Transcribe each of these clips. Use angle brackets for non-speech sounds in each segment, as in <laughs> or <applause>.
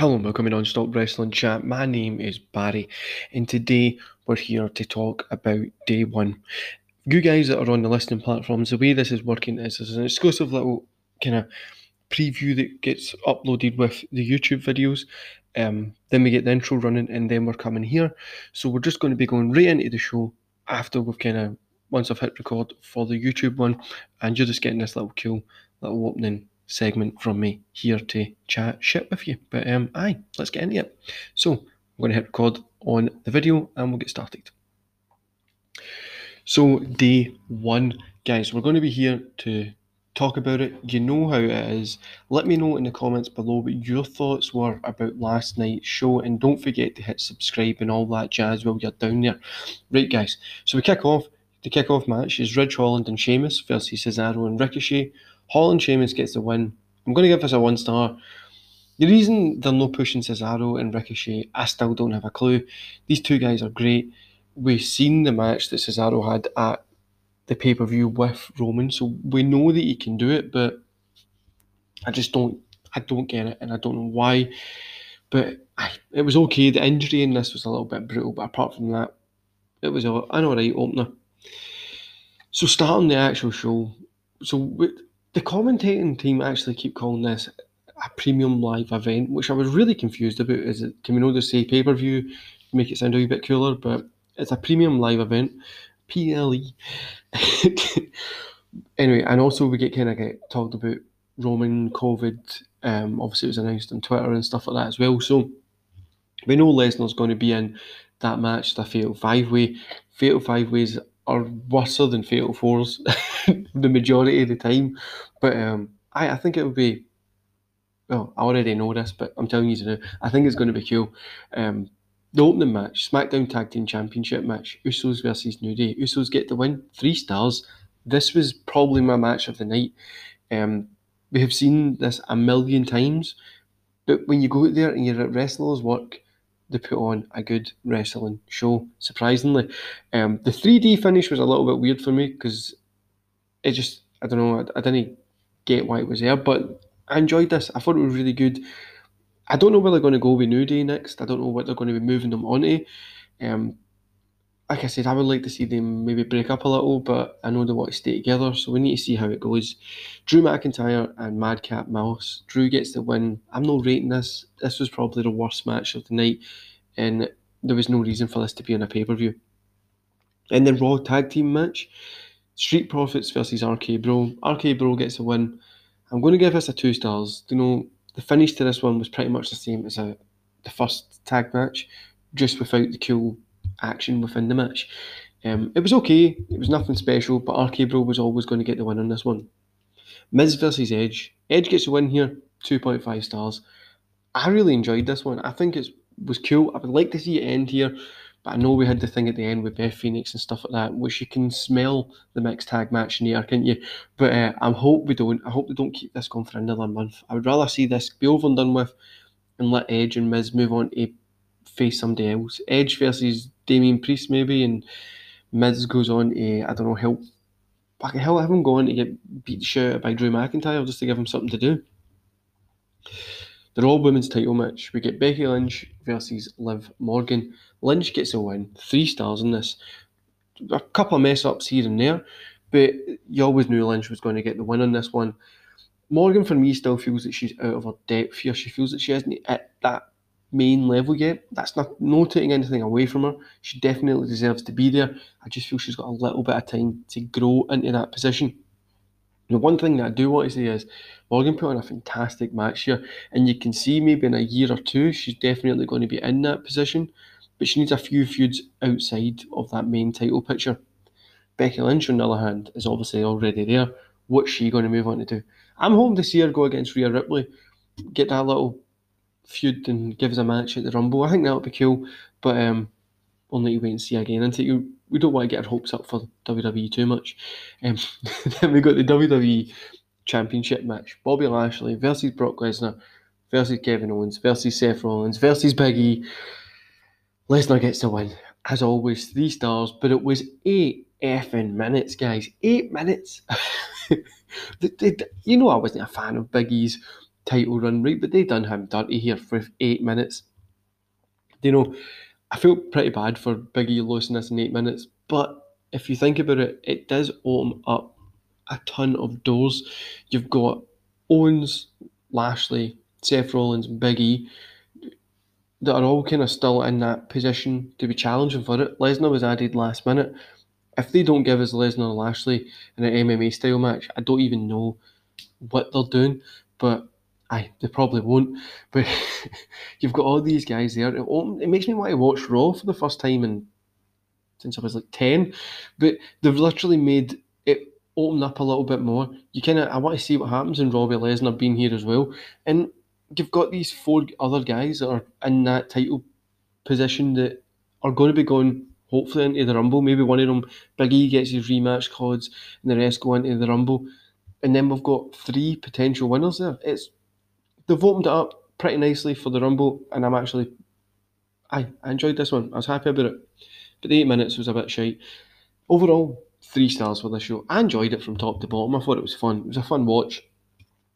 Hello and welcome to Non-Stop Wrestling Chat. My name is Barry and today we're here to talk about day one. You guys that are on the listening platforms, the way this is working is there's an exclusive little kind of preview that gets uploaded with the YouTube videos. Um, then we get the intro running and then we're coming here. So we're just going to be going right into the show after we've kind of, once I've hit record for the YouTube one and you're just getting this little cool little opening segment from me here to chat shit with you. But um, aye, let's get into it. So I'm going to hit record on the video and we'll get started. So day one, guys, we're going to be here to talk about it. You know how it is. Let me know in the comments below what your thoughts were about last night's show, and don't forget to hit subscribe and all that jazz while you're down there. Right, guys. So we kick off. The kick-off match is Ridge Holland and Sheamus versus Cesaro and Ricochet. Holland Sheamus gets the win. I'm going to give this a one star. The reason they're not pushing Cesaro and Ricochet, I still don't have a clue. These two guys are great. We've seen the match that Cesaro had at the pay per view with Roman, so we know that he can do it, but I just don't, I don't get it, and I don't know why. But I, it was okay. The injury in this was a little bit brutal, but apart from that, it was a, an alright opener. So starting the actual show, so the commentating team actually keep calling this a premium live event, which I was really confused about. Is it can we not just say pay per view, make it sound a wee bit cooler? But it's a premium live event, PLE. <laughs> anyway, and also we get kind of get talked about Roman COVID. Um, obviously, it was announced on Twitter and stuff like that as well. So we know Lesnar's going to be in that match, the Fatal Five Way. Fatal Five Ways are worse than Fatal Fours <laughs> the majority of the time. But um, I, I think it would be. Well, I already know this, but I'm telling you to know. I think it's going to be cool. Um, the opening match, SmackDown Tag Team Championship match, Usos versus New Day. Usos get the win, three stars. This was probably my match of the night. Um, we have seen this a million times, but when you go out there and you're at wrestlers' work, they put on a good wrestling show. Surprisingly, um, the 3D finish was a little bit weird for me because it just I don't know I, I didn't get why it was there, but I enjoyed this. I thought it was really good. I don't know where they're going to go with New Day next. I don't know what they're going to be moving them onto. Um, like I said, I would like to see them maybe break up a little, but I know they want to stay together, so we need to see how it goes. Drew McIntyre and Madcap Moss. Drew gets the win. I'm not rating this. This was probably the worst match of the night, and there was no reason for this to be on a pay per view. And then Raw Tag Team match Street Profits versus RK Bro. RK Bro gets a win. I'm going to give this a two stars. You know, the finish to this one was pretty much the same as a, the first tag match, just without the cool action within the match. Um, it was okay. It was nothing special, but RK Bro was always going to get the win on this one. Miz versus Edge. Edge gets a win here, 2.5 stars. I really enjoyed this one. I think it was cool. I would like to see it end here, but I know we had the thing at the end with Beth Phoenix and stuff like that, which you can smell the mixed tag match in the air, can't you? But uh, I hope we don't. I hope they don't keep this going for another month. I would rather see this be over and done with, and let Edge and Miz move on to face somebody else. Edge versus Damian Priest maybe, and Miz goes on to I don't know help. Back hell, have him going to get beat shit by Drew McIntyre just to give him something to do. The Raw Women's title match. We get Becky Lynch versus Liv Morgan. Lynch gets a win, three stars in this. A couple of mess ups here and there, but you always knew Lynch was going to get the win on this one. Morgan, for me, still feels that she's out of her depth here. She feels that she hasn't at that main level yet. That's not no taking anything away from her. She definitely deserves to be there. I just feel she's got a little bit of time to grow into that position. The one thing that I do want to say is Morgan put on a fantastic match here, and you can see maybe in a year or two she's definitely going to be in that position, but she needs a few feuds outside of that main title picture. Becky Lynch, on the other hand, is obviously already there. What's she going to move on to do? I'm hoping to see her go against Rhea Ripley, get that little feud and give us a match at the Rumble. I think that would be cool, but um, only to wait and see again. And you, we don't want to get our hopes up for WWE too much. Um, <laughs> then we got the WWE Championship match: Bobby Lashley versus Brock Lesnar versus Kevin Owens versus Seth Rollins versus Big E. Lesnar gets the win, as always, three stars, but it was eight effing minutes, guys. Eight minutes. <laughs> you know, I wasn't a fan of Big E's title run, right? But they done him dirty here for eight minutes. You know, I feel pretty bad for Biggie losing this in eight minutes, but if you think about it, it does open up a ton of doors. You've got Owens, Lashley, Seth Rollins, Biggie that are all kind of still in that position to be challenging for it. Lesnar was added last minute. If they don't give us Lesnar and Lashley in an MMA style match, I don't even know what they're doing. But I they probably won't. But <laughs> you've got all these guys there. It, it makes me want to watch Raw for the first time in since I was like ten. But they've literally made it open up a little bit more. You kind of I want to see what happens in Robbie Lesnar being here as well. And you've got these four other guys that are in that title position that are going to be going hopefully into the Rumble. Maybe one of them, Big E gets his rematch cards, and the rest go into the Rumble. And then we've got three potential winners there. It's they've opened it up pretty nicely for the Rumble, and I'm actually, I, I enjoyed this one. I was happy about it. But the eight minutes was a bit shite. Overall, three stars for this show. I enjoyed it from top to bottom. I thought it was fun. It was a fun watch.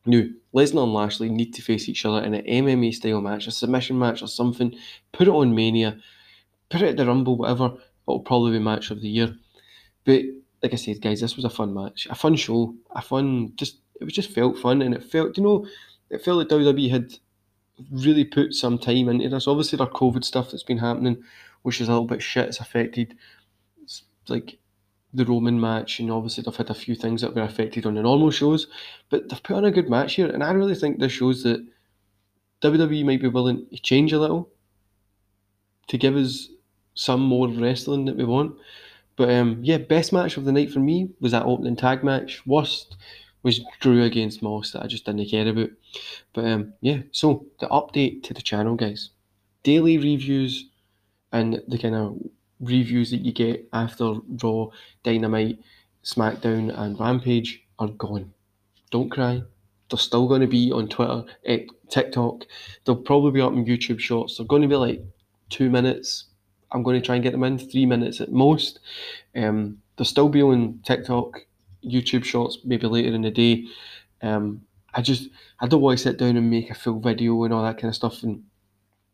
Now, Lesnar and Lashley need to face each other in an MMA style match, a submission match or something. Put it on Mania, put it at the Rumble, whatever. It'll probably be match of the year. But like I said, guys, this was a fun match, a fun show, a fun. Just it was just felt fun, and it felt you know, it felt like WWE had really put some time into this. Obviously, their COVID stuff that's been happening, which is a little bit shit, it's affected. Like the Roman match, and obviously they've had a few things that were affected on the normal shows, but they've put on a good match here, and I really think this shows that WWE might be willing to change a little to give us some more wrestling that we want. But um, yeah, best match of the night for me was that opening tag match. Worst was Drew against Moss that I just didn't care about. But um, yeah, so the update to the channel, guys. Daily reviews and the kind of reviews that you get after Raw, Dynamite, SmackDown, and Rampage are gone. Don't cry. They're still going to be on Twitter, eh, TikTok. They'll probably be up on YouTube Shorts. They're going to be like two minutes. I'm going to try and get them in three minutes at most. Um, they'll still be on TikTok, YouTube Shorts, maybe later in the day. Um, I just I don't want to sit down and make a full video and all that kind of stuff and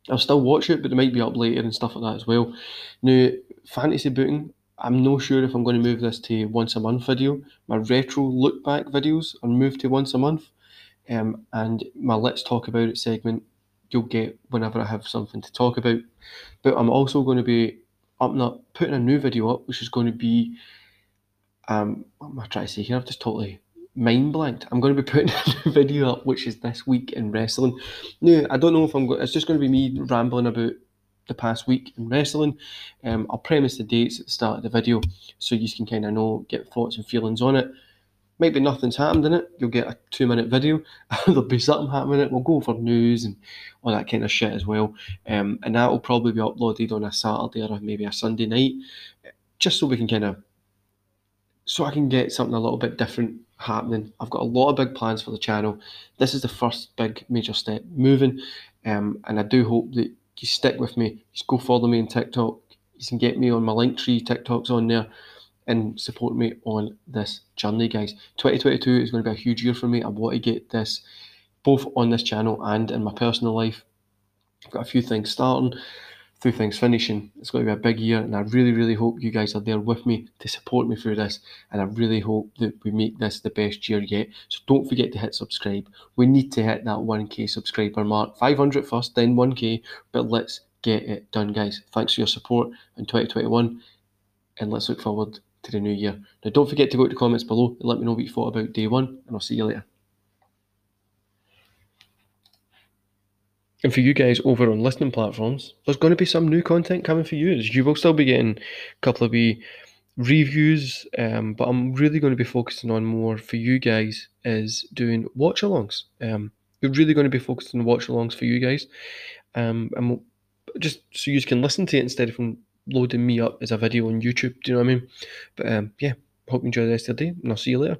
I'll still watch it, but it might be up later and stuff like that as well. Now, fantasy booking. I'm not sure if I'm going to move this to once a month video. My retro look back videos are moved to once a month. Um, and my Let's Talk About It segment, you'll get whenever I have something to talk about. But I'm also going to be up up, putting a new video up, which is going to be, um, what am I trying to say here? I've just totally mind blanked. I'm going to be putting <laughs> a video up, which is this week in wrestling. Now, I don't know if I'm going. It's just going to be me rambling about the past week in wrestling. Um, I'll premise the dates at the start of the video so you can kind of know, get thoughts and feelings on it. Maybe nothing's happened in it. You'll get a two minute video. <laughs> There'll be something happening in it. We'll go over news and all that kind of shit as well. Um, and that will probably be uploaded on a Saturday or maybe a Sunday night, just so we can kind of, so I can get something a little bit different happening. I've got a lot of big plans for the channel. This is the first big major step moving, um, and I do hope that you stick with me. Just go follow me on TikTok. You can get me on my Linktree. TikTok's on there, and support me on this journey, guys. 2022 is going to be a huge year for me. I want to get this both on this channel and in my personal life. I've got a few things starting through things finishing. It's going to be a big year, and I really, really hope you guys are there with me to support me through this. And I really hope that we make this the best year yet. So don't forget to hit subscribe. We need to hit that 1k subscriber mark. 500 first, then 1k, but let's get it done, guys. Thanks for your support in 2021, and let's look forward to the new year. Now, don't forget to go to the comments below and let me know what you thought about day one, and I'll see you later. And for you guys over on listening platforms, there's going to be some new content coming for you. You will still be getting a couple of wee reviews, um, but I'm really going to be focusing on more for you guys is doing watch alongs. Um, we're really going to be focusing on watch alongs for you guys, um, and we'll, just so you can listen to it instead of loading me up as a video on YouTube. Do you know what I mean? But um, yeah, hope you enjoy the rest of the day, and I'll see you later.